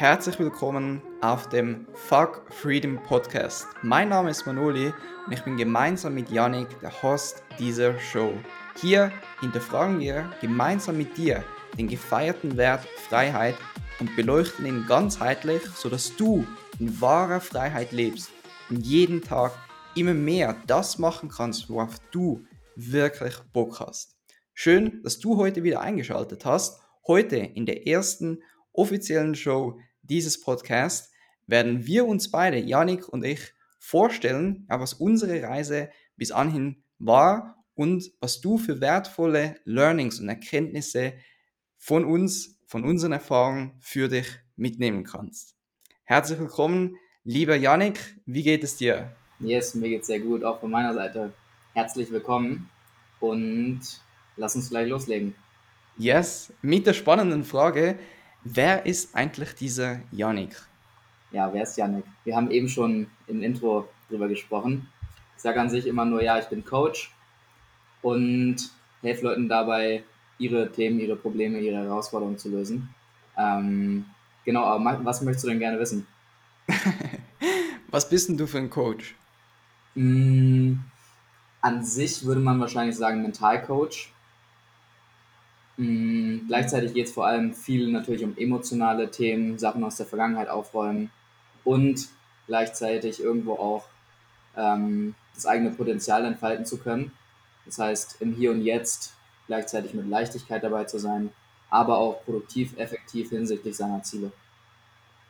Herzlich willkommen auf dem Fuck Freedom Podcast. Mein Name ist Manoli und ich bin gemeinsam mit Yannick der Host dieser Show. Hier hinterfragen wir gemeinsam mit dir den gefeierten Wert Freiheit und beleuchten ihn ganzheitlich, sodass du in wahrer Freiheit lebst und jeden Tag immer mehr das machen kannst, worauf du wirklich Bock hast. Schön, dass du heute wieder eingeschaltet hast. Heute in der ersten offiziellen Show dieses Podcasts werden wir uns beide, Janik und ich, vorstellen, was unsere Reise bis anhin war und was du für wertvolle Learnings und Erkenntnisse von uns, von unseren Erfahrungen für dich mitnehmen kannst. Herzlich willkommen, lieber Janik, wie geht es dir? Yes, mir geht's sehr gut, auch von meiner Seite. Herzlich willkommen und lass uns gleich loslegen. Yes, mit der spannenden Frage, wer ist eigentlich dieser Janik? Ja, wer ist Janik? Wir haben eben schon im Intro drüber gesprochen. Ich sage an sich immer nur, ja, ich bin Coach und helfe Leuten dabei, ihre Themen, ihre Probleme, ihre Herausforderungen zu lösen. Ähm, genau, aber was möchtest du denn gerne wissen? was bist denn du für ein Coach? Mm, an sich würde man wahrscheinlich sagen Mentalcoach. Mm, gleichzeitig geht es vor allem viel natürlich um emotionale Themen, Sachen aus der Vergangenheit aufräumen und gleichzeitig irgendwo auch ähm, das eigene Potenzial entfalten zu können. Das heißt, im Hier und Jetzt gleichzeitig mit Leichtigkeit dabei zu sein, aber auch produktiv, effektiv hinsichtlich seiner Ziele.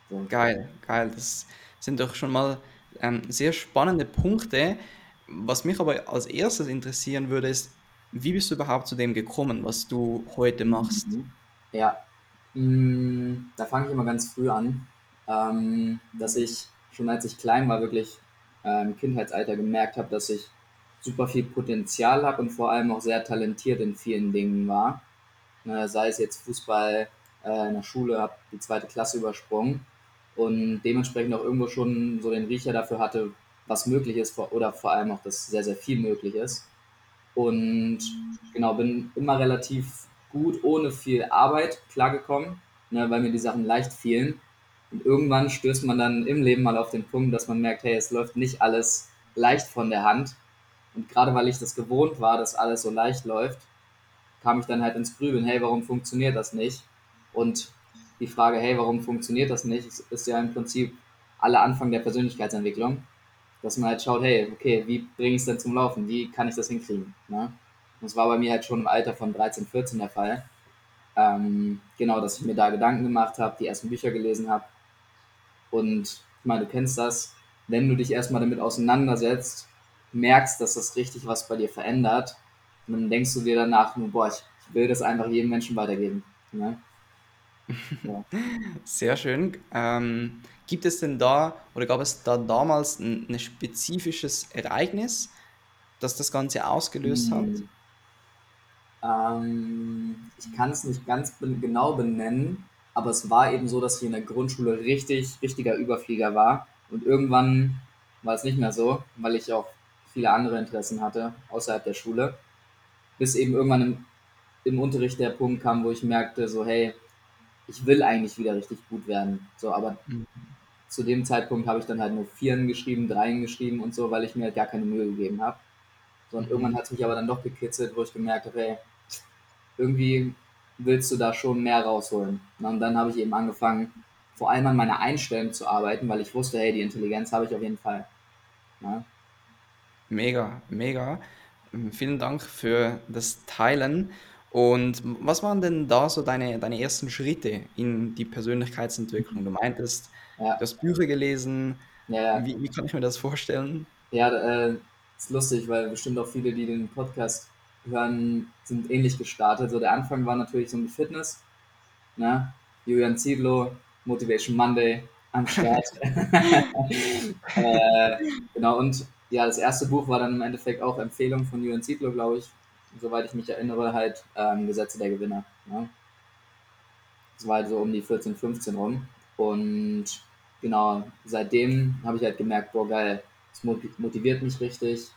So. Geil, geil. Das sind doch schon mal ähm, sehr spannende Punkte. Was mich aber als erstes interessieren würde, ist, wie bist du überhaupt zu dem gekommen, was du heute machst? Mhm. Ja, mm, da fange ich immer ganz früh an, ähm, dass ich schon als ich klein war, wirklich äh, im Kindheitsalter gemerkt habe, dass ich super viel Potenzial habe und vor allem auch sehr talentiert in vielen Dingen war. Äh, sei es jetzt Fußball äh, in der Schule, habe die zweite Klasse übersprungen und dementsprechend auch irgendwo schon so den Riecher dafür hatte, was möglich ist oder vor allem auch, dass sehr, sehr viel möglich ist. Und genau, bin immer relativ gut ohne viel Arbeit klargekommen, ne, weil mir die Sachen leicht fielen. Und irgendwann stößt man dann im Leben mal auf den Punkt, dass man merkt, hey, es läuft nicht alles leicht von der Hand. Und gerade weil ich das gewohnt war, dass alles so leicht läuft, kam ich dann halt ins Grübeln, hey, warum funktioniert das nicht? Und die Frage, hey, warum funktioniert das nicht, ist ja im Prinzip alle Anfang der Persönlichkeitsentwicklung, dass man halt schaut, hey, okay, wie bringe ich es denn zum Laufen? Wie kann ich das hinkriegen? Ne? Das war bei mir halt schon im Alter von 13, 14 der Fall. Ähm, genau, dass ich mir da Gedanken gemacht habe, die ersten Bücher gelesen habe. Und ich meine, du kennst das, wenn du dich erstmal damit auseinandersetzt, merkst, dass das richtig was bei dir verändert, dann denkst du dir danach nur, boah, ich, ich will das einfach jedem Menschen weitergeben. Ne? Sehr schön. Ähm, gibt es denn da oder gab es da damals ein, ein spezifisches Ereignis, das das Ganze ausgelöst hat? Hm. Ähm, ich kann es nicht ganz genau benennen, aber es war eben so, dass ich in der Grundschule richtig, richtiger Überflieger war. Und irgendwann war es nicht mehr so, weil ich auch viele andere Interessen hatte außerhalb der Schule. Bis eben irgendwann im, im Unterricht der Punkt kam, wo ich merkte, so, hey, ich will eigentlich wieder richtig gut werden. So, aber mhm. zu dem Zeitpunkt habe ich dann halt nur Vieren geschrieben, Dreien geschrieben und so, weil ich mir halt gar keine Mühe gegeben habe. So, und mhm. irgendwann hat es mich aber dann doch gekitzelt, wo ich gemerkt habe, hey, irgendwie willst du da schon mehr rausholen. Und dann habe ich eben angefangen, vor allem an meiner Einstellung zu arbeiten, weil ich wusste, hey, die Intelligenz habe ich auf jeden Fall. Ja. Mega, mega. Vielen Dank für das Teilen. Und was waren denn da so deine, deine ersten Schritte in die Persönlichkeitsentwicklung? Du meintest, ja. du hast Bücher gelesen. Ja, Wie, wie kann ich mir das vorstellen? Ja, äh, ist lustig, weil bestimmt auch viele, die den Podcast hören, sind ähnlich gestartet. So der Anfang war natürlich so mit Fitness. Ne? Julian Ziedlow, Motivation Monday am Start. äh, genau, und ja, das erste Buch war dann im Endeffekt auch Empfehlung von Julian Ziedlow, glaube ich soweit ich mich erinnere, halt ähm, Gesetze der Gewinner. Ne? Das war halt so um die 14, 15 rum. Und genau, seitdem habe ich halt gemerkt, boah, geil, es motiviert mich richtig.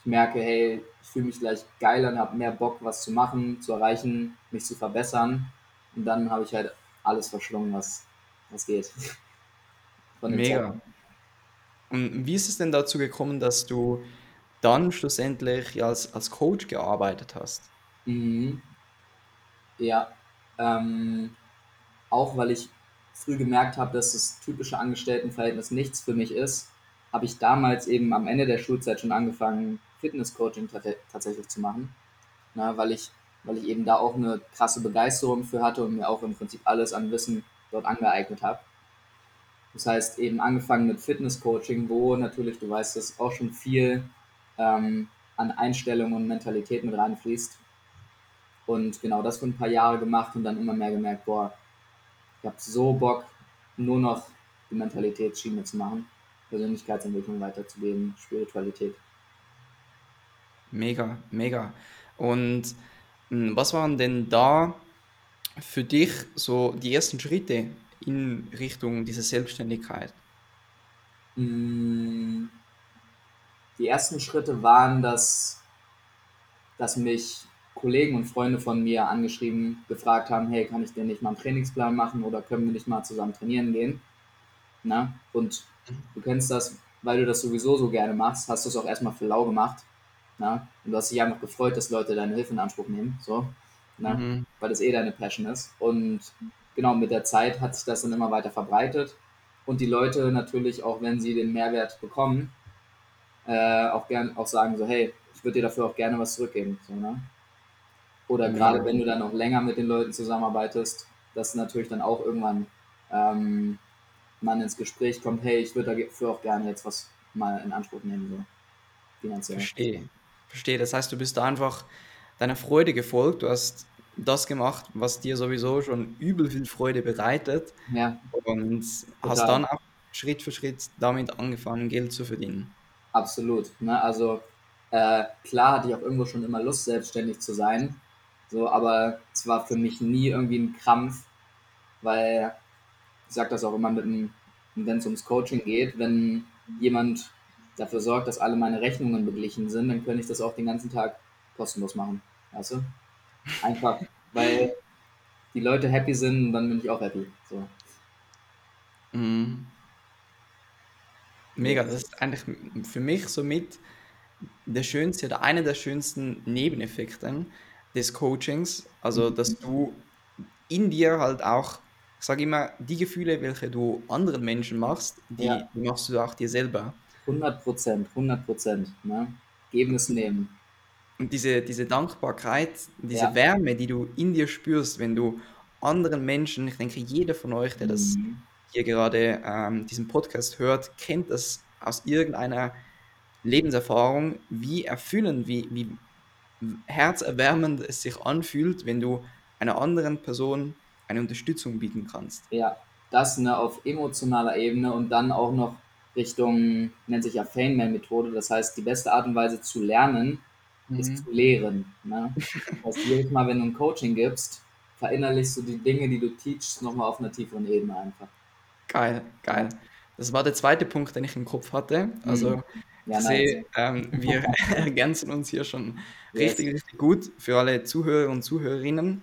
Ich merke, hey, ich fühle mich gleich geiler und habe mehr Bock, was zu machen, zu erreichen, mich zu verbessern. Und dann habe ich halt alles verschlungen, was was geht. Mega. Und wie ist es denn dazu gekommen, dass du dann schlussendlich als, als Coach gearbeitet hast? Mhm. Ja, ähm, auch weil ich früh gemerkt habe, dass das typische Angestelltenverhältnis nichts für mich ist, habe ich damals eben am Ende der Schulzeit schon angefangen, Fitnesscoaching tatsächlich zu machen. Na, weil, ich, weil ich eben da auch eine krasse Begeisterung für hatte und mir auch im Prinzip alles an Wissen dort angeeignet habe. Das heißt, eben angefangen mit Fitnesscoaching, wo natürlich, du weißt, dass auch schon viel ähm, an Einstellung und Mentalität mit reinfließt. Und genau das für ein paar Jahre gemacht und dann immer mehr gemerkt, boah, ich habe so Bock, nur noch die Mentalitätsschiene zu machen, Persönlichkeitsentwicklung weiterzugeben, Spiritualität. Mega, mega. Und hm, was waren denn da für dich so die ersten Schritte in Richtung dieser Selbstständigkeit? Hm, die ersten Schritte waren, dass, dass mich Kollegen und Freunde von mir angeschrieben, gefragt haben, hey, kann ich denn nicht mal einen Trainingsplan machen oder können wir nicht mal zusammen trainieren gehen? Na? Und du kennst das, weil du das sowieso so gerne machst, hast du es auch erstmal für lau gemacht. Na? Und du hast dich einfach gefreut, dass Leute deine Hilfe in Anspruch nehmen, so, na? Mhm. weil das eh deine Passion ist. Und genau, mit der Zeit hat sich das dann immer weiter verbreitet. Und die Leute natürlich, auch wenn sie den Mehrwert bekommen, äh, auch gern auch sagen so, hey, ich würde dir dafür auch gerne was zurückgeben. So, ne? Oder mhm. gerade wenn du dann noch länger mit den Leuten zusammenarbeitest, dass natürlich dann auch irgendwann ähm, man ins Gespräch kommt, hey, ich würde dafür auch gerne jetzt was mal in Anspruch nehmen, so finanziell. Verstehe. Verstehe. Das heißt, du bist da einfach deiner Freude gefolgt, du hast das gemacht, was dir sowieso schon übel viel Freude bereitet. Ja. Und Total. hast dann auch Schritt für Schritt damit angefangen, Geld zu verdienen. Absolut. Ne? Also äh, klar hatte ich auch irgendwo schon immer Lust, selbstständig zu sein. So, aber es war für mich nie irgendwie ein Krampf, weil ich sage das auch immer mit einem, wenn es ums Coaching geht, wenn jemand dafür sorgt, dass alle meine Rechnungen beglichen sind, dann könnte ich das auch den ganzen Tag kostenlos machen. Weißt du? Einfach, weil die Leute happy sind und dann bin ich auch happy. So. Mhm. Mega, das ist eigentlich für mich somit der schönste oder einer der schönsten Nebeneffekte des Coachings. Also, dass mhm. du in dir halt auch, ich sage immer, die Gefühle, welche du anderen Menschen machst, die, ja. die machst du auch dir selber. 100 Prozent, 100 Prozent. Ne? Geben es nehmen. Und diese, diese Dankbarkeit, diese ja. Wärme, die du in dir spürst, wenn du anderen Menschen, ich denke, jeder von euch, der das mhm hier gerade ähm, diesen Podcast hört, kennt das aus irgendeiner Lebenserfahrung, wie erfüllend, wie, wie herzerwärmend es sich anfühlt, wenn du einer anderen Person eine Unterstützung bieten kannst. Ja, das ne, auf emotionaler Ebene und dann auch noch Richtung, nennt sich ja Feynman-Methode, das heißt, die beste Art und Weise zu lernen, mhm. ist zu lehren. Ne? Das heißt, jedes Mal, wenn du ein Coaching gibst, verinnerlichst du die Dinge, die du teachst, nochmal auf einer tieferen Ebene einfach. Geil, geil. Das war der zweite Punkt, den ich im Kopf hatte. Also mhm. ja, ich sehe, ähm, wir ergänzen uns hier schon richtig, yes. richtig gut für alle Zuhörer und Zuhörerinnen.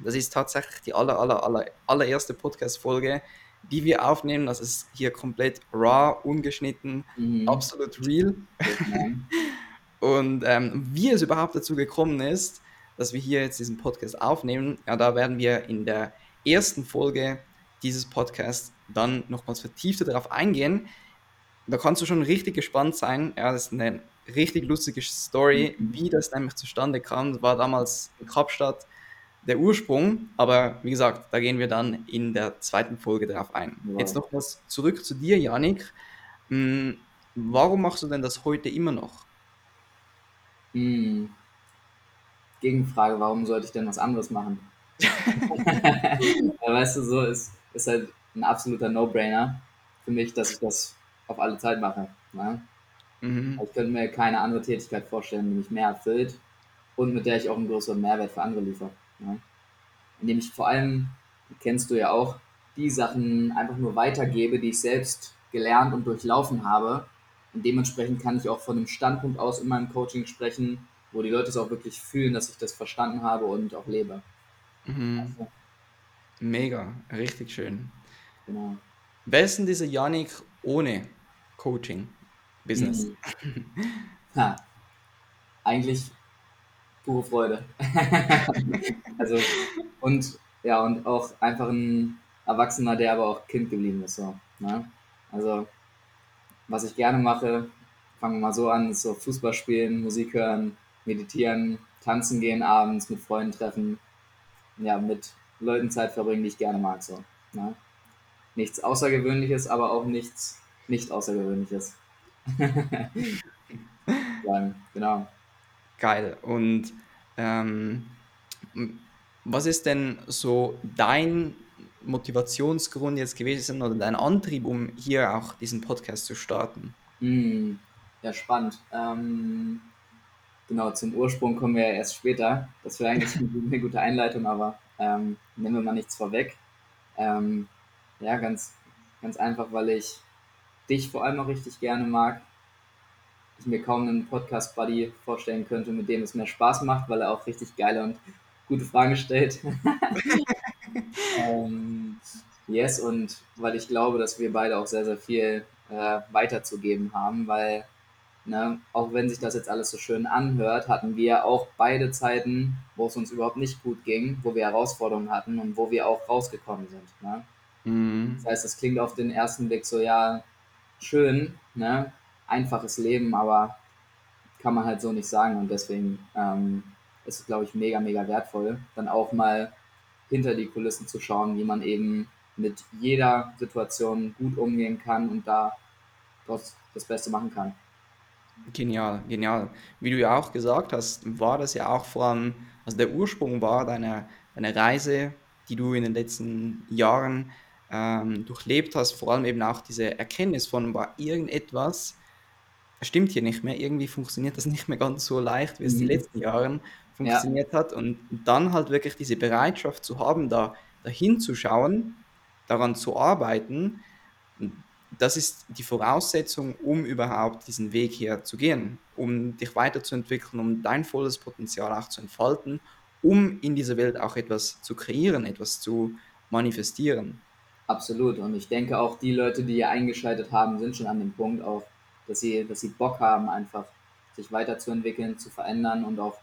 Das ist tatsächlich die aller, aller, aller, allererste Podcast-Folge, die wir aufnehmen. Das ist hier komplett raw, ungeschnitten, mhm. absolut real. und ähm, wie es überhaupt dazu gekommen ist, dass wir hier jetzt diesen Podcast aufnehmen, ja, da werden wir in der ersten Folge dieses Podcasts dann nochmals vertiefter darauf eingehen. Da kannst du schon richtig gespannt sein. Ja, das ist eine richtig lustige Story, wie das nämlich zustande kam. Das war damals in Kapstadt der Ursprung, aber wie gesagt, da gehen wir dann in der zweiten Folge darauf ein. Wow. Jetzt nochmals zurück zu dir, Janik. Hm, warum machst du denn das heute immer noch? Hm. Gegenfrage, warum sollte ich denn was anderes machen? weißt du, so ist, ist halt ein absoluter No-Brainer für mich, dass ich das auf alle Zeit mache. Ne? Mhm. Ich könnte mir keine andere Tätigkeit vorstellen, die mich mehr erfüllt und mit der ich auch einen größeren Mehrwert für andere liefere. Ne? Indem ich vor allem, kennst du ja auch, die Sachen einfach nur weitergebe, die ich selbst gelernt und durchlaufen habe. Und dementsprechend kann ich auch von einem Standpunkt aus in meinem Coaching sprechen, wo die Leute es auch wirklich fühlen, dass ich das verstanden habe und auch lebe. Mhm. Also. Mega, richtig schön. Genau. Wer ist denn dieser Yannick ohne Coaching-Business? Mhm. Eigentlich pure Freude. also, und ja, und auch einfach ein Erwachsener, der aber auch Kind geblieben ist. So, ne? Also, was ich gerne mache, fangen wir mal so an, ist so Fußball spielen, Musik hören, meditieren, tanzen gehen abends, mit Freunden treffen, ja, mit Leuten Zeit verbringen, die ich gerne mag. So, ne? Nichts Außergewöhnliches, aber auch nichts nicht Außergewöhnliches. Genau. Geil. Und ähm, was ist denn so dein Motivationsgrund jetzt gewesen oder dein Antrieb, um hier auch diesen Podcast zu starten? Mm, ja, spannend. Ähm, genau, zum Ursprung kommen wir ja erst später. Das wäre eigentlich eine gute Einleitung, aber ähm, nehmen wir mal nichts vorweg. Ähm, ja, ganz, ganz einfach, weil ich dich vor allem auch richtig gerne mag. Ich mir kaum einen Podcast-Buddy vorstellen könnte, mit dem es mehr Spaß macht, weil er auch richtig geile und gute Fragen stellt. ähm, yes, und weil ich glaube, dass wir beide auch sehr, sehr viel äh, weiterzugeben haben, weil ne, auch wenn sich das jetzt alles so schön anhört, hatten wir auch beide Zeiten, wo es uns überhaupt nicht gut ging, wo wir Herausforderungen hatten und wo wir auch rausgekommen sind. Ne? Mhm. Das heißt, es klingt auf den ersten Blick so, ja, schön, ne? einfaches Leben, aber kann man halt so nicht sagen und deswegen ähm, ist es, glaube ich, mega, mega wertvoll, dann auch mal hinter die Kulissen zu schauen, wie man eben mit jeder Situation gut umgehen kann und da das, das Beste machen kann. Genial, genial. Wie du ja auch gesagt hast, war das ja auch vor allem, also der Ursprung war deiner, deiner Reise, die du in den letzten Jahren ähm, durchlebt hast, vor allem eben auch diese Erkenntnis von, war irgendetwas stimmt hier nicht mehr, irgendwie funktioniert das nicht mehr ganz so leicht, wie es mhm. die letzten Jahre funktioniert ja. hat. Und dann halt wirklich diese Bereitschaft zu haben, da dahin zu schauen, daran zu arbeiten, das ist die Voraussetzung, um überhaupt diesen Weg hier zu gehen, um dich weiterzuentwickeln, um dein volles Potenzial auch zu entfalten, um in dieser Welt auch etwas zu kreieren, etwas zu manifestieren. Absolut. Und ich denke auch, die Leute, die hier eingeschaltet haben, sind schon an dem Punkt auch, dass sie, dass sie Bock haben, einfach sich weiterzuentwickeln, zu verändern und auch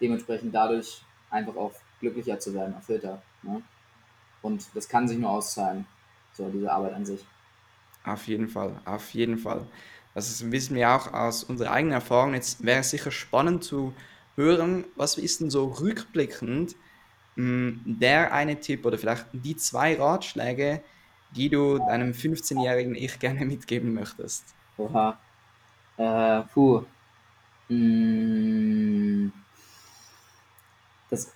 dementsprechend dadurch einfach auch glücklicher zu werden, erfüllter. Ne? Und das kann sich nur auszahlen, so diese Arbeit an sich. Auf jeden Fall, auf jeden Fall. Das wissen wir auch aus unserer eigenen Erfahrung. Jetzt wäre es sicher spannend zu hören, was ist denn so rückblickend hm, der eine Tipp oder vielleicht die zwei Ratschläge, die du deinem 15-jährigen Ich gerne mitgeben möchtest? Oha. Äh, puh. Hm. Das,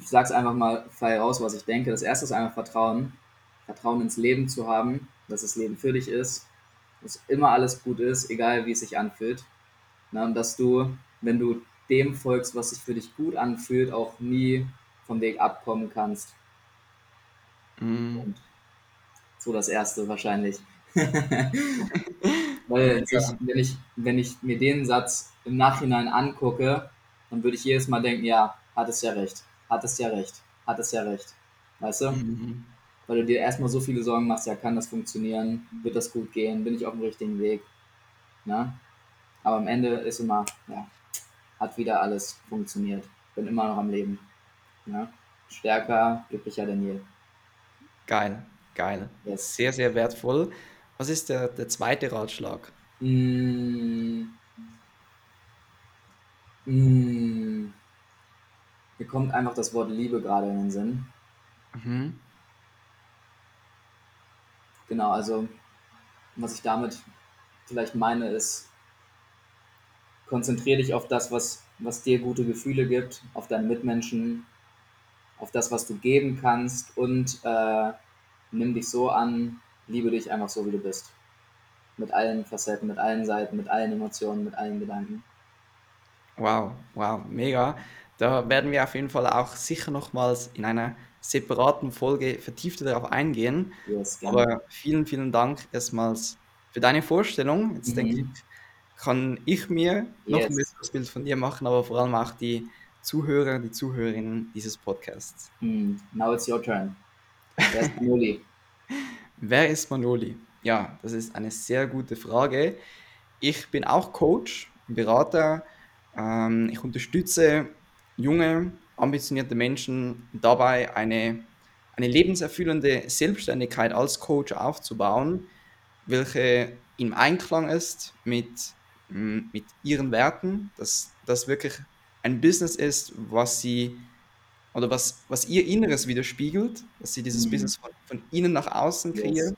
ich sag's einfach mal frei raus, was ich denke. Das erste ist einfach Vertrauen. Vertrauen ins Leben zu haben, dass das Leben für dich ist, dass immer alles gut ist, egal wie es sich anfühlt. Na, und dass du, wenn du dem folgst, was sich für dich gut anfühlt, auch nie vom Weg abkommen kannst. Mm. Und so das erste wahrscheinlich. Weil ja. ich, wenn, ich, wenn ich mir den Satz im Nachhinein angucke, dann würde ich jedes Mal denken, ja, hat es ja recht, hat es ja recht, hat es ja recht. Weißt du? Mhm. Weil du dir erstmal so viele Sorgen machst, ja, kann das funktionieren, wird das gut gehen, bin ich auf dem richtigen Weg. Na? Aber am Ende ist immer, ja, hat wieder alles funktioniert, bin immer noch am Leben. Ja? Stärker, glücklicher denn je. Geil, geil. Yes. Sehr, sehr wertvoll. Was ist der, der zweite Ratschlag? Mm. Mm. Mir kommt einfach das Wort Liebe gerade in den Sinn. Mhm. Genau, also was ich damit vielleicht meine, ist, konzentriere dich auf das, was, was dir gute Gefühle gibt, auf deine Mitmenschen, auf das, was du geben kannst und äh, nimm dich so an, liebe dich einfach so, wie du bist. Mit allen Facetten, mit allen Seiten, mit allen Emotionen, mit allen Gedanken. Wow, wow, mega. Da werden wir auf jeden Fall auch sicher nochmals in einer separaten Folge vertiefter darauf eingehen. Yes, Aber vielen, vielen Dank erstmals für deine Vorstellung. Jetzt mhm. denke ich, kann ich mir noch yes. ein besseres Bild von dir machen, aber vor allem auch die Zuhörer, die Zuhörerinnen dieses Podcasts. Mm, now it's your turn. Wer ist Manoli? Ja, das ist eine sehr gute Frage. Ich bin auch Coach, Berater. Ähm, ich unterstütze junge, ambitionierte Menschen dabei, eine, eine lebenserfüllende Selbstständigkeit als Coach aufzubauen, welche im Einklang ist mit, mm, mit ihren Werten, dass das wirklich ein Business ist, was sie oder was, was ihr Inneres widerspiegelt, dass sie dieses Mhm. Business von, von innen nach außen Yes. kreieren,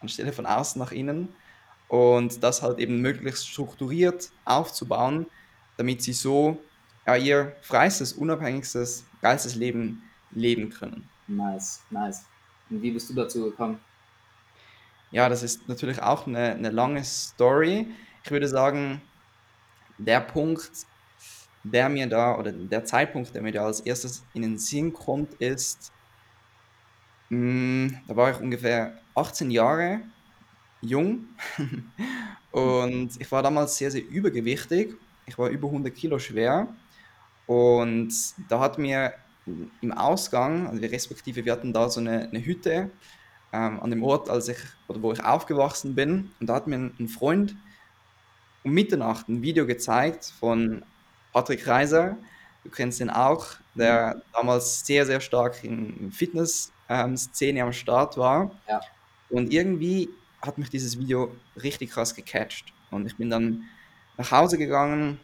anstelle von außen nach innen und das halt eben möglichst strukturiert aufzubauen, damit sie so ihr freistes, unabhängigstes, geilstes Leben leben können. Nice, nice. Und wie bist du dazu gekommen? Ja, das ist natürlich auch eine, eine lange Story. Ich würde sagen, der Punkt, der mir da, oder der Zeitpunkt, der mir da als erstes in den Sinn kommt, ist, mh, da war ich ungefähr 18 Jahre jung und ich war damals sehr, sehr übergewichtig. Ich war über 100 Kilo schwer und da hat mir im Ausgang, also wir respektive, wir hatten da so eine, eine Hütte ähm, an dem Ort, als ich, oder wo ich aufgewachsen bin und da hat mir ein, ein Freund um Mitternacht ein Video gezeigt von Patrick Reiser. Du kennst ihn auch, der damals sehr, sehr stark in Fitness-Szene am Start war. Ja. Und irgendwie hat mich dieses Video richtig krass gecatcht. Und ich bin dann nach Hause gegangen,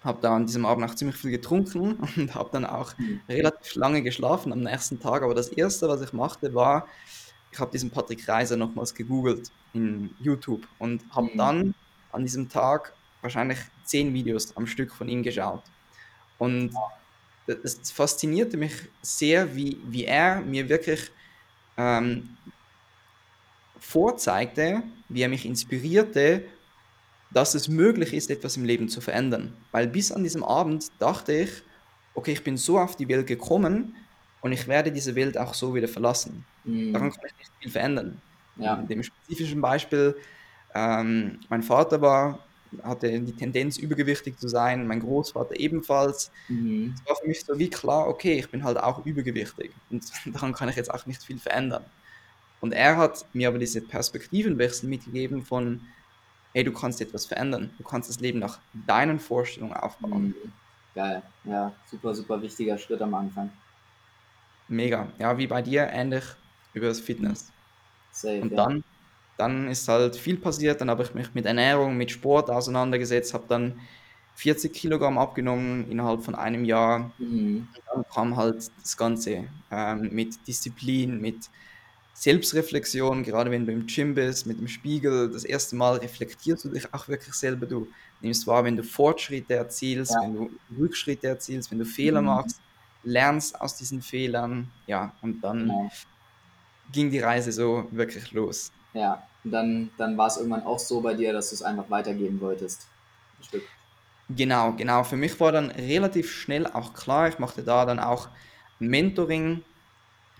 habe da an diesem Abend auch ziemlich viel getrunken und habe dann auch relativ lange geschlafen am nächsten Tag. Aber das Erste, was ich machte, war, ich habe diesen Patrick Reiser nochmals gegoogelt in YouTube und habe Mhm. dann an diesem Tag wahrscheinlich zehn Videos am Stück von ihm geschaut. Und es faszinierte mich sehr, wie, wie er mir wirklich ähm, vorzeigte, wie er mich inspirierte, dass es möglich ist, etwas im Leben zu verändern. Weil bis an diesem Abend dachte ich, okay, ich bin so auf die Welt gekommen und ich werde diese Welt auch so wieder verlassen. Daran Mhm. kann ich nicht viel verändern. Ja. In dem spezifischen Beispiel, ähm, mein Vater war, hatte die Tendenz, übergewichtig zu sein, mein Großvater ebenfalls. Mhm. Es war für mich so wie klar, okay, ich bin halt auch übergewichtig und daran kann ich jetzt auch nicht viel verändern. Und er hat mir aber diese Perspektivenwechsel mitgegeben von, hey, du kannst etwas verändern, du kannst das Leben nach deinen Vorstellungen aufbauen. Mhm. Geil. Ja, super, super wichtiger Schritt am Anfang. Mega. Ja, wie bei dir, ähnlich über das Fitness. Safe, Und ja. dann, dann ist halt viel passiert, dann habe ich mich mit Ernährung, mit Sport auseinandergesetzt, habe dann 40 Kilogramm abgenommen innerhalb von einem Jahr. Mhm. Und dann kam halt das Ganze ähm, mit Disziplin, mit Selbstreflexion, gerade wenn du im Gym bist, mit dem Spiegel, das erste Mal reflektierst du dich auch wirklich selber. Du nimmst wahr, wenn du Fortschritte erzielst, Ja. wenn du Rückschritte erzielst, wenn du Fehler Mhm. machst, lernst aus diesen Fehlern. Ja, und dann Genau. ging die Reise so wirklich los. Ja. Und dann, dann war es irgendwann auch so bei dir, dass du es einfach weitergeben wolltest. Ein Stück. Genau, genau. Für mich war dann relativ schnell auch klar, ich machte da dann auch Mentoring.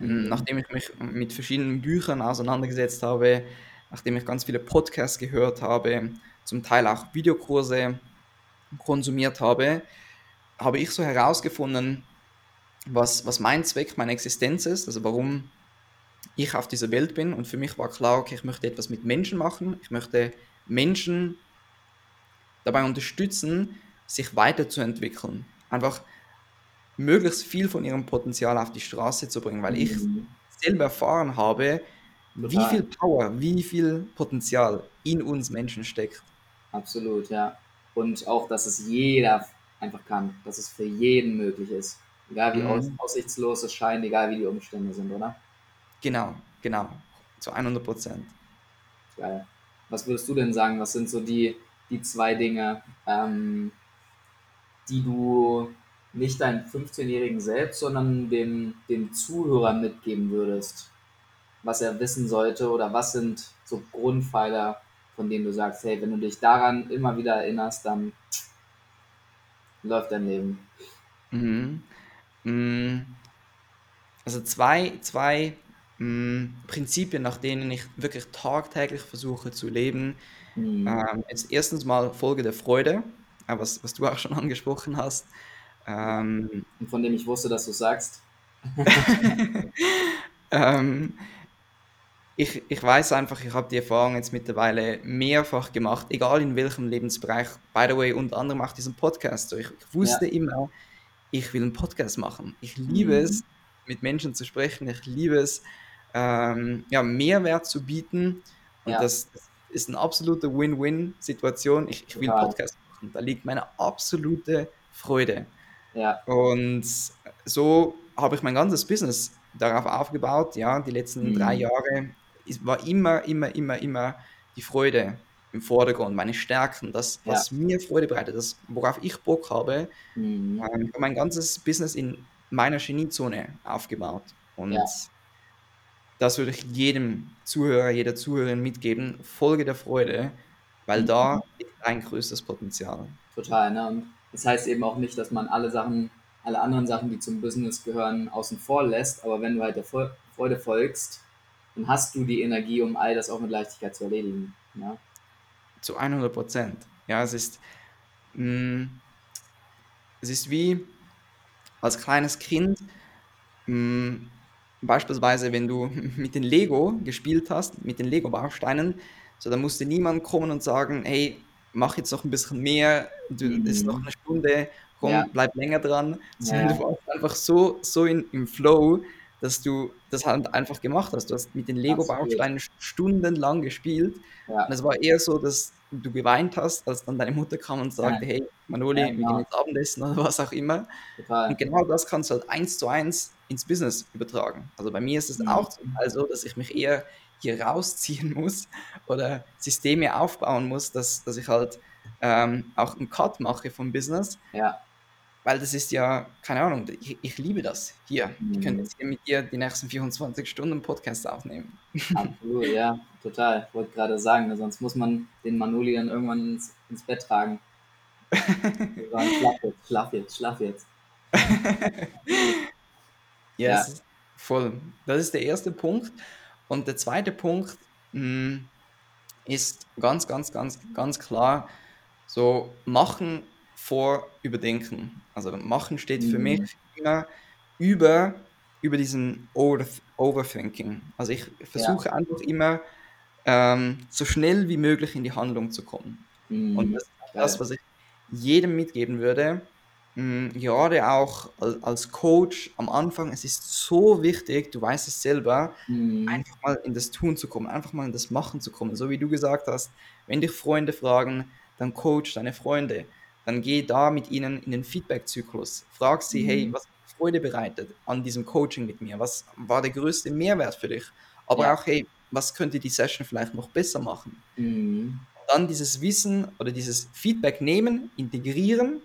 Nachdem ich mich mit verschiedenen Büchern auseinandergesetzt habe, nachdem ich ganz viele Podcasts gehört habe, zum Teil auch Videokurse konsumiert habe, habe ich so herausgefunden, was, was mein Zweck, meine Existenz ist, also warum ich auf dieser Welt bin. Und für mich war klar, okay, ich möchte etwas mit Menschen machen. Ich möchte Menschen dabei unterstützen, sich weiterzuentwickeln. Einfach möglichst viel von ihrem Potenzial auf die Straße zu bringen, weil ich Mhm. selber erfahren habe, wie Total. viel Power, wie viel Potenzial in uns Menschen steckt. Absolut, ja. Und auch, dass es jeder einfach kann, dass es für jeden möglich ist. Egal wie Mhm. aussichtslos es scheint, egal wie die Umstände sind, oder? Genau, genau, zu 100 Prozent. Geil. Was würdest du denn sagen, was sind so die, die zwei Dinge, ähm, die du nicht deinem 15-Jährigen selbst, sondern dem, dem Zuhörer mitgeben würdest, was er wissen sollte oder was sind so Grundpfeiler, von denen du sagst, hey, wenn du dich daran immer wieder erinnerst, dann läuft dein Leben. Mhm. Mm, Also zwei, zwei mm, Prinzipien, nach denen ich wirklich tagtäglich versuche zu leben. Mhm. Ähm, ist erstens mal Folge der Freude, äh, was, was du auch schon angesprochen hast. Ähm, Und von dem ich wusste, dass du sagst. ähm, ich, ich weiß einfach, ich habe die Erfahrung jetzt mittlerweile mehrfach gemacht, egal in welchem Lebensbereich. By the way, unter anderem auch diesen Podcast. So, ich, ich wusste ja. immer, ich will einen Podcast machen. Ich liebe mhm. es, mit Menschen zu sprechen. Ich liebe es, ähm, ja, Mehrwert zu bieten. Und ja. das, das, ist eine absolute Win-Win-Situation. Ich, ich will einen Podcast machen. Da liegt meine absolute Freude. Ja. Und so habe ich mein ganzes Business darauf aufgebaut. Ja, die letzten mhm. drei Jahre war immer, immer, immer, immer die Freude im Vordergrund, meine Stärken, das, was ja. mir Freude bereitet, das, worauf ich Bock habe. Mhm. Ähm, ich habe mein ganzes Business in meiner Geniezone aufgebaut. Und ja. das würde ich jedem Zuhörer, jeder Zuhörerin mitgeben. Folge der Freude, weil mhm. da ist ein größtes Potenzial. Total, ne? Und das heißt eben auch nicht, dass man alle Sachen, alle anderen Sachen, die zum Business gehören, außen vor lässt. Aber wenn du halt der Freude folgst, dann hast du die Energie, um all das auch mit Leichtigkeit zu erledigen. Ja? Zu 100 Prozent. Ja, es ist, mh, mm, es ist wie als kleines Kind, mh, mm, beispielsweise, wenn du mit den Lego gespielt hast, mit den Lego-Bausteinen, so dann musste niemand kommen und sagen, hey, mach jetzt noch ein bisschen mehr, du, mhm. ist noch eine Stunde, komm, ja. bleib länger dran. Sondern ja. du warst einfach so, so in, im Flow, dass du das halt einfach gemacht hast. Du hast mit den Lego-Bausteinen stundenlang gespielt. Ja. Und es war eher so, dass du geweint hast, als dann deine Mutter kam und sagte, ja. hey, Manoli, ja, genau. wir gehen jetzt Abendessen oder was auch immer. Total. Und genau das kannst du halt eins zu eins ins Business übertragen. Also bei mir ist es mhm. auch zum Teil so, dass ich mich eher hier rausziehen muss oder Systeme aufbauen muss, dass, dass ich halt ähm, auch einen Cut mache vom Business. Ja weil das ist ja, keine Ahnung, ich, ich liebe das hier. Mhm. Ich könnte jetzt hier mit dir die nächsten 24 Stunden Podcast aufnehmen. Absolut, ja, total. Ich wollte gerade sagen, ne, sonst muss man den Manoli dann irgendwann ins, ins Bett tragen. sagen, schlaf jetzt, schlaf jetzt, schlaf jetzt. yes, ja, voll. Das ist der erste Punkt. Und der zweite Punkt mh, hm, ist ganz, ganz, ganz, ganz klar, so machen vor Überdenken. Also machen steht für mhm. mich immer über, über diesen Overthinking. Also ich versuche ja. einfach immer ähm, so schnell wie möglich in die Handlung zu kommen. Mhm. Und das ist das, was ich jedem mitgeben würde. Gerade auch als Coach am Anfang, es ist so wichtig, du weißt es selber, mhm. einfach mal in das Tun zu kommen, einfach mal in das Machen zu kommen. So wie du gesagt hast, wenn dich Freunde fragen, dann coach deine Freunde dann geh da mit ihnen in den Feedback-Zyklus. Frag sie, mhm. hey, was Freude bereitet an diesem Coaching mit mir? Was war der größte Mehrwert für dich? Aber ja. auch, hey, was könnte die Session vielleicht noch besser machen? Mhm. Dann dieses Wissen oder dieses Feedback nehmen, integrieren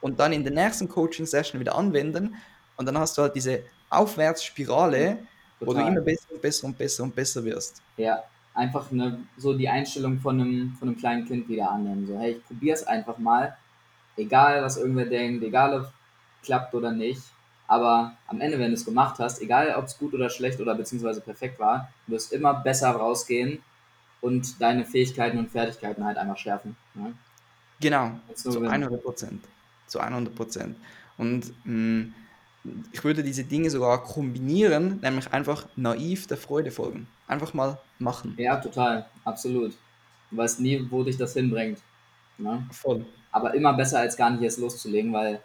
und dann in der nächsten Coaching-Session wieder anwenden. Und dann hast du halt diese Aufwärtsspirale, Total. wo du immer besser und besser und besser und besser wirst. Ja, einfach eine, so die Einstellung von einem, von einem kleinen Kind wieder annehmen. So, hey, ich probiere es einfach mal egal was irgendwer denkt, egal ob es klappt oder nicht. Aber am Ende, wenn du es gemacht hast, egal ob es gut oder schlecht oder beziehungsweise perfekt war, wirst immer besser rausgehen und deine Fähigkeiten und Fertigkeiten halt einfach schärfen. Ne? Genau, zu 100 Prozent. Zu 100 Prozent. Und mh, mm, ich würde diese Dinge sogar kombinieren, nämlich einfach naiv der Freude folgen. Einfach mal machen. Ja, total, absolut. Du weißt nie, wo dich das hinbringt. Ne? Voll aber immer besser als gar nicht erst loszulegen, weil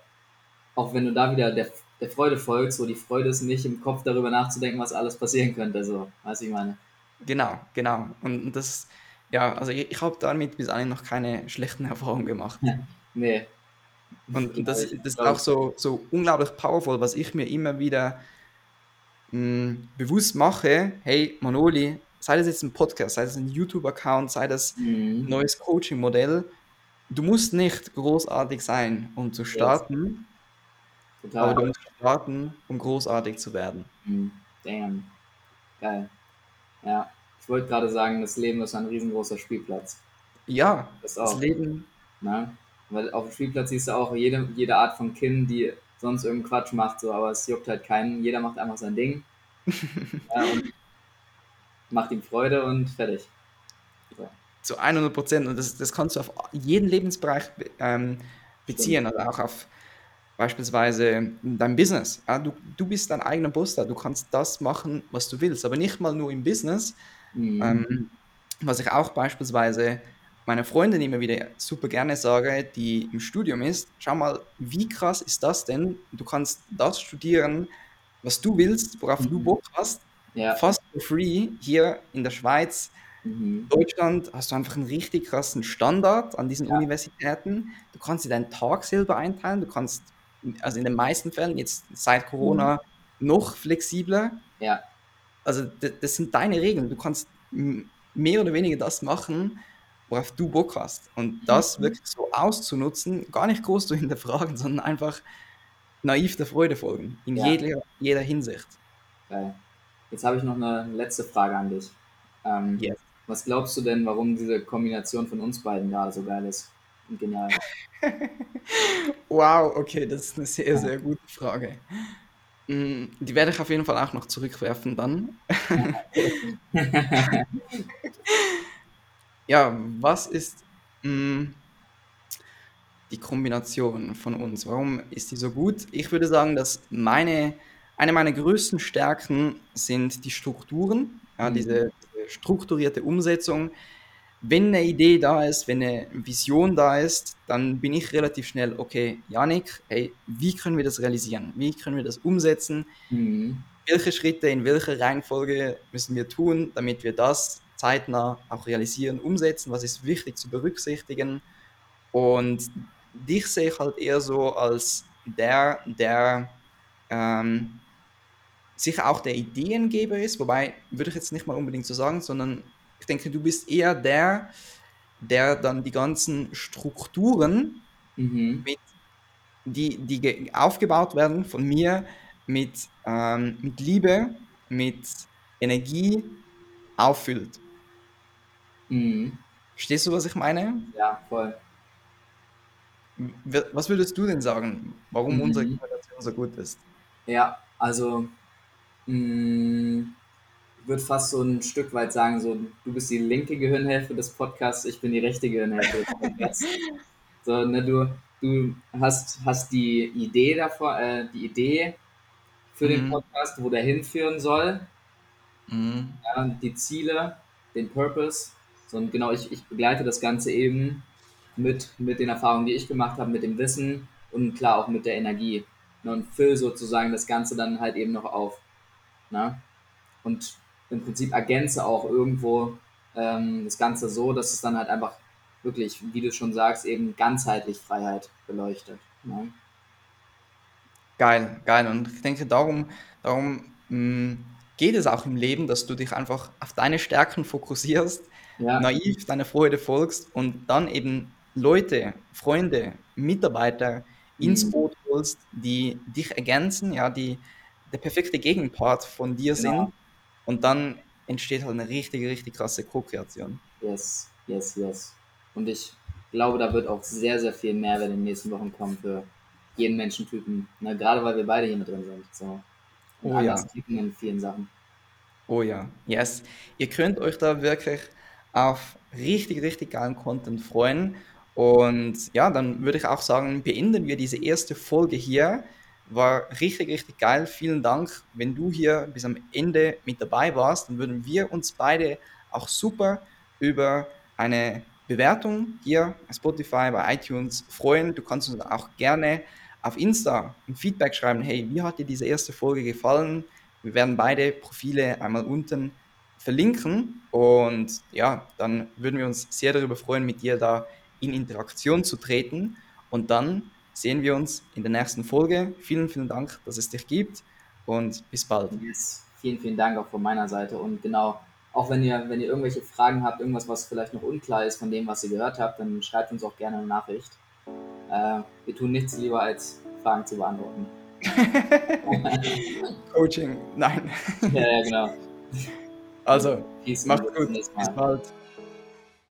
auch wenn du da wieder der, der Freude folgst, so die Freude ist nicht im Kopf darüber nachzudenken, was alles passieren könnte, so, weiß ich meine. Genau, genau. Und das, ja, also ich, ich habe damit bis anhin noch keine schlechten Erfahrungen gemacht. nee. Und, das, das ist auch so, so unglaublich powerful, was ich mir immer wieder mh, hm, bewusst mache, hey Manoli, sei das jetzt ein Podcast, sei das ein YouTube-Account, sei das ein mhm. neues Coaching-Modell, du musst nicht großartig sein, um zu starten, yes. aber du musst starten, um großartig zu werden. Mm, damn. Geil. Ja, ich wollte gerade sagen, das Leben ist ein riesengroßer Spielplatz. Ja, das, das Leben. Na? Weil auf dem Spielplatz siehst du auch jede, jede Art von Kind, die sonst irgendeinen Quatsch macht, so, aber es juckt halt keinen. Jeder macht einfach sein Ding. ja, macht ihm Freude und fertig. So zu 100 Prozent. Und das, das kannst du auf jeden Lebensbereich ähm, beziehen, also auch auf beispielsweise dein Business. Ja, du, du bist dein eigener da, du kannst das machen, was du willst, aber nicht mal nur im Business, Mhm. Ähm, was ich auch beispielsweise meiner Freundin immer wieder super gerne sage, die im Studium ist, schau mal, wie krass ist das denn? Du kannst das studieren, was du willst, worauf du Mhm. Bock hast, Ja. fast for free hier in der Schweiz. Mhm. Deutschland hast du einfach einen richtig krassen Standard an diesen Ja. Universitäten. Du kannst dir deinen Tag selber einteilen. Du kannst, also in den meisten Fällen, jetzt seit Corona, noch flexibler. Ja. Also d- das sind deine Regeln. Du kannst mehr oder weniger das machen, worauf du Bock hast. Und das Mhm. wirklich so auszunutzen, gar nicht groß zu hinterfragen, sondern einfach naiv der Freude folgen. In Ja. jeder, jeder Hinsicht. Geil. Jetzt habe ich noch eine letzte Frage an dich. Ähm, Yes. Was glaubst du denn, warum diese Kombination von uns beiden gerade so geil ist und genial? Wow, okay, das ist eine sehr, Ja. sehr gute Frage. Mm, Die werde ich auf jeden Fall auch noch zurückwerfen dann. Ja, was ist mm, die Kombination von uns? Warum ist die so gut? Ich würde sagen, dass meine, eine meiner größten Stärken sind die Strukturen, ja, Mhm. diese, diese strukturierte Umsetzung. Wenn eine Idee da ist, wenn eine Vision da ist, dann bin ich relativ schnell, okay, Janik, hey, wie können wir das realisieren? Wie können wir das umsetzen? Mhm. welche Schritte in welcher Reihenfolge müssen wir tun, damit wir das zeitnah auch realisieren, umsetzen, was ist wichtig zu berücksichtigen. Und dich sehe ich halt eher so als der, der ähm, sicher auch der Ideengeber ist, wobei würde ich jetzt nicht mal unbedingt so sagen, sondern ich denke, du bist eher der, der dann die ganzen Strukturen Mhm. mit, die, die ge- aufgebaut werden von mir mit, ähm, mit Liebe, mit Energie auffüllt. Mhm. Verstehst du, was ich meine? Ja, voll. Was würdest du denn sagen, warum Mhm. unsere Kombination so gut ist? Ja, also mh, ich würde fast so ein Stück weit sagen, so du bist die linke Gehirnhälfte des Podcasts, ich bin die rechte Gehirnhälfte des Podcasts. So, ne, du, du hast, hast die Idee davor, äh, die Idee für den Mhm. Podcast, wo der hinführen soll, Mhm. ja, die Ziele, den Purpose. So, und genau, ich, ich begleite das Ganze eben mit, mit den Erfahrungen, die ich gemacht habe, mit dem Wissen und klar auch mit der Energie. Ne, und fülle sozusagen das Ganze dann halt eben noch auf. Ne? Und im Prinzip ergänze auch irgendwo ähm, das Ganze so, dass es dann halt einfach wirklich, wie du schon sagst, eben ganzheitlich Freiheit beleuchtet. Ne? Geil, geil. Und ich denke, darum, darum mh, geht es auch im Leben, dass du dich einfach auf deine Stärken fokussierst, Ja, naiv deiner Freude folgst und dann eben Leute, Freunde, Mitarbeiter ins Mhm. Boot holst, die dich ergänzen, ja, die der perfekte Gegenpart von dir Genau. sind. Und dann entsteht halt eine richtig, richtig krasse Co-Kreation. yes, yes, yes. Und ich glaube, da wird auch sehr, sehr viel Mehrwert in den nächsten Wochen kommen für jeden Menschentypen. Ne? Gerade weil wir beide hier mit drin sind. So. Und Oh ja. in vielen Sachen. Oh ja, yes. Ihr könnt euch da wirklich auf richtig, richtig geilen Content freuen. Und ja, dann würde ich auch sagen, beenden wir diese erste Folge hier. War richtig, richtig geil. Vielen Dank. Wenn du hier bis am Ende mit dabei warst, dann würden wir uns beide auch super über eine Bewertung hier bei Spotify, bei iTunes freuen. Du kannst uns auch gerne auf Insta ein Feedback schreiben. Hey, wie hat dir diese erste Folge gefallen? Wir werden beide Profile einmal unten verlinken und ja, dann würden wir uns sehr darüber freuen, mit dir da in Interaktion zu treten und dann sehen wir uns in der nächsten Folge. Vielen, vielen Dank, dass es dich gibt und bis bald. Yes. Vielen, vielen Dank auch von meiner Seite. Und genau, auch wenn ihr, wenn ihr irgendwelche Fragen habt, irgendwas, was vielleicht noch unklar ist von dem, was ihr gehört habt, dann schreibt uns auch gerne eine Nachricht. Äh, wir tun nichts lieber, als Fragen zu beantworten. Coaching, nein. ja, ja, genau. Also, macht's gut, bis bald.